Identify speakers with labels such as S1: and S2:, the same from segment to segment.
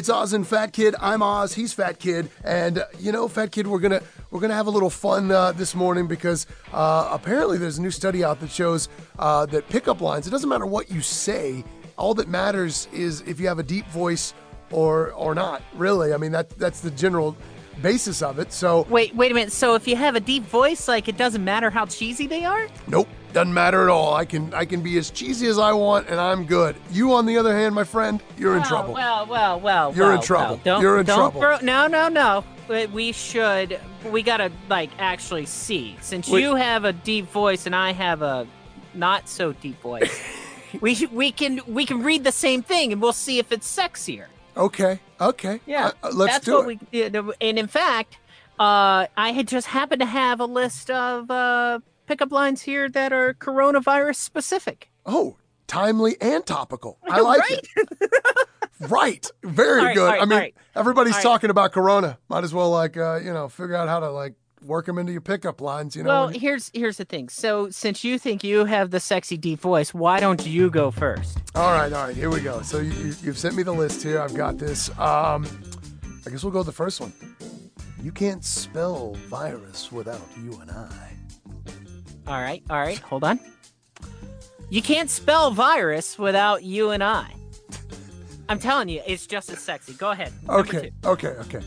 S1: It's Oz and Fat Kid. I'm Oz. He's Fat Kid. And uh, you know, Fat Kid, we're gonna we're gonna have a little fun uh, this morning because uh, apparently there's a new study out that shows uh, that pickup lines. It doesn't matter what you say. All that matters is if you have a deep voice or or not. Really, I mean that that's the general basis of it. So
S2: Wait, wait a minute. So if you have a deep voice, like it doesn't matter how cheesy they are?
S1: Nope, doesn't matter at all. I can I can be as cheesy as I want, and I'm good. You, on the other hand, my friend, you're in trouble.
S2: Well, well, well.
S1: You're in trouble.
S2: well. Don't,
S1: You're in
S2: don't
S1: trouble.
S2: Throw, no, no, no. We should. We gotta like actually see. Since
S1: Wait.
S2: you have a deep voice and I have a not so deep voice, we we can we can read the same thing and we'll see if it's sexier.
S1: Okay, okay.
S2: Yeah,
S1: Uh, uh, let's
S2: that's
S1: do
S2: what
S1: it.
S2: we. And in fact, uh, I had just happened to have a list of uh, pickup lines here that are coronavirus specific.
S1: Oh, timely and topical. I like
S2: Right?
S1: it. right. Very
S2: right,
S1: good.
S2: right,
S1: I mean, everybody's talking about Corona. Might as well like uh, you know figure out how to like work them into your pickup lines. You know.
S2: Well,
S1: you-
S2: here's here's the thing. So since you think you have the sexy deep voice, why don't you go first?
S1: all right, all right. Here we go. So you, you, you've sent me the list here. I've got this. Um, I guess we'll go with the first one. You can't spell virus without you and I.
S2: All right, all right, hold on. You can't spell virus without you and I. I'm telling you, it's just as sexy. Go ahead.
S1: Okay, okay, okay.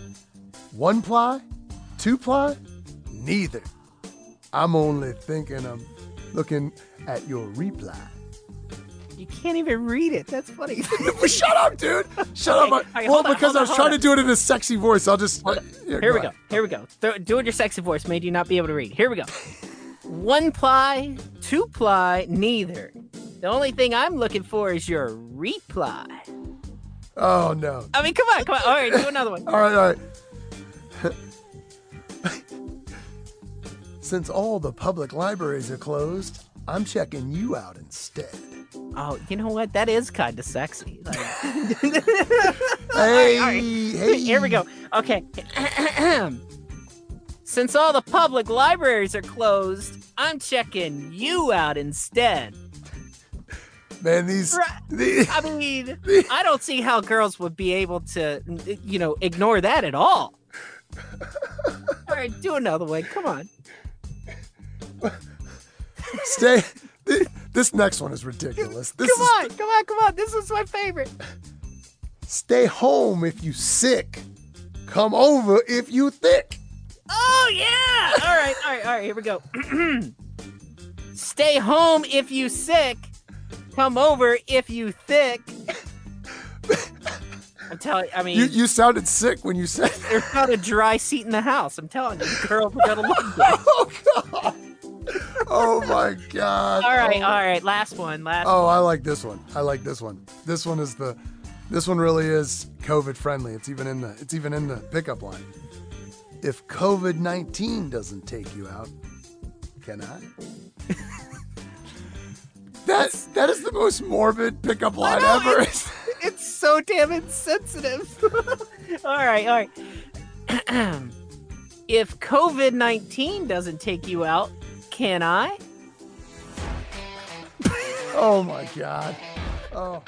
S1: One ply, two ply, neither. I'm only thinking I'm looking at your reply.
S2: You can't even read it. That's funny.
S1: Well, Shut up, dude. Shut
S2: Okay,
S1: up.
S2: all right,
S1: well,
S2: hold on,
S1: because
S2: hold
S1: I was
S2: hold
S1: trying
S2: on.
S1: to do it in a sexy voice. I'll just. uh, yeah,
S2: Here we go.
S1: ahead.
S2: Here we go. Th- doing your sexy voice made you not be able to read. Here we go. One ply, two ply, neither. The only thing I'm looking for is your reply.
S1: Oh, no.
S2: I mean, come on, come on. All right, do another one.
S1: All right, all right. Since all the public libraries are closed, I'm checking you out instead.
S2: Oh, you know what? That is kind of sexy. Like,
S1: Hey,
S2: all right.
S1: hey.
S2: Here we go. Okay. Since all the public libraries are closed, I'm checking you out instead.
S1: Man, these.
S2: Right. I mean, I don't see how girls would be able to, you know, ignore that at all. All right, do another one. Come on.
S1: stay. This next one is ridiculous. This
S2: Come
S1: is,
S2: on, come on, come on. This is my favorite.
S1: Stay home if you sick. Come over if you thick.
S2: Oh yeah! All right, all right, all right. Here we go. Stay home if you sick. Come over if you thick. I'm telling. I mean,
S1: You you sounded sick when you said.
S2: there's not a dry seat in the house. I'm telling you, girls are gonna love this.
S1: oh God. Oh my God.
S2: All right,
S1: Oh.
S2: all right. Last one. Last.
S1: Oh, I like this one. I like this one. This one is the this one really is COVID friendly. It's even in the it's even in the pickup line. If COVID-19 doesn't take you out, can I? that that is the most morbid pickup line
S2: know,
S1: ever.
S2: It's so damn insensitive. all right, all right. if COVID 19 doesn't take you out, can I?
S1: oh my god. Oh.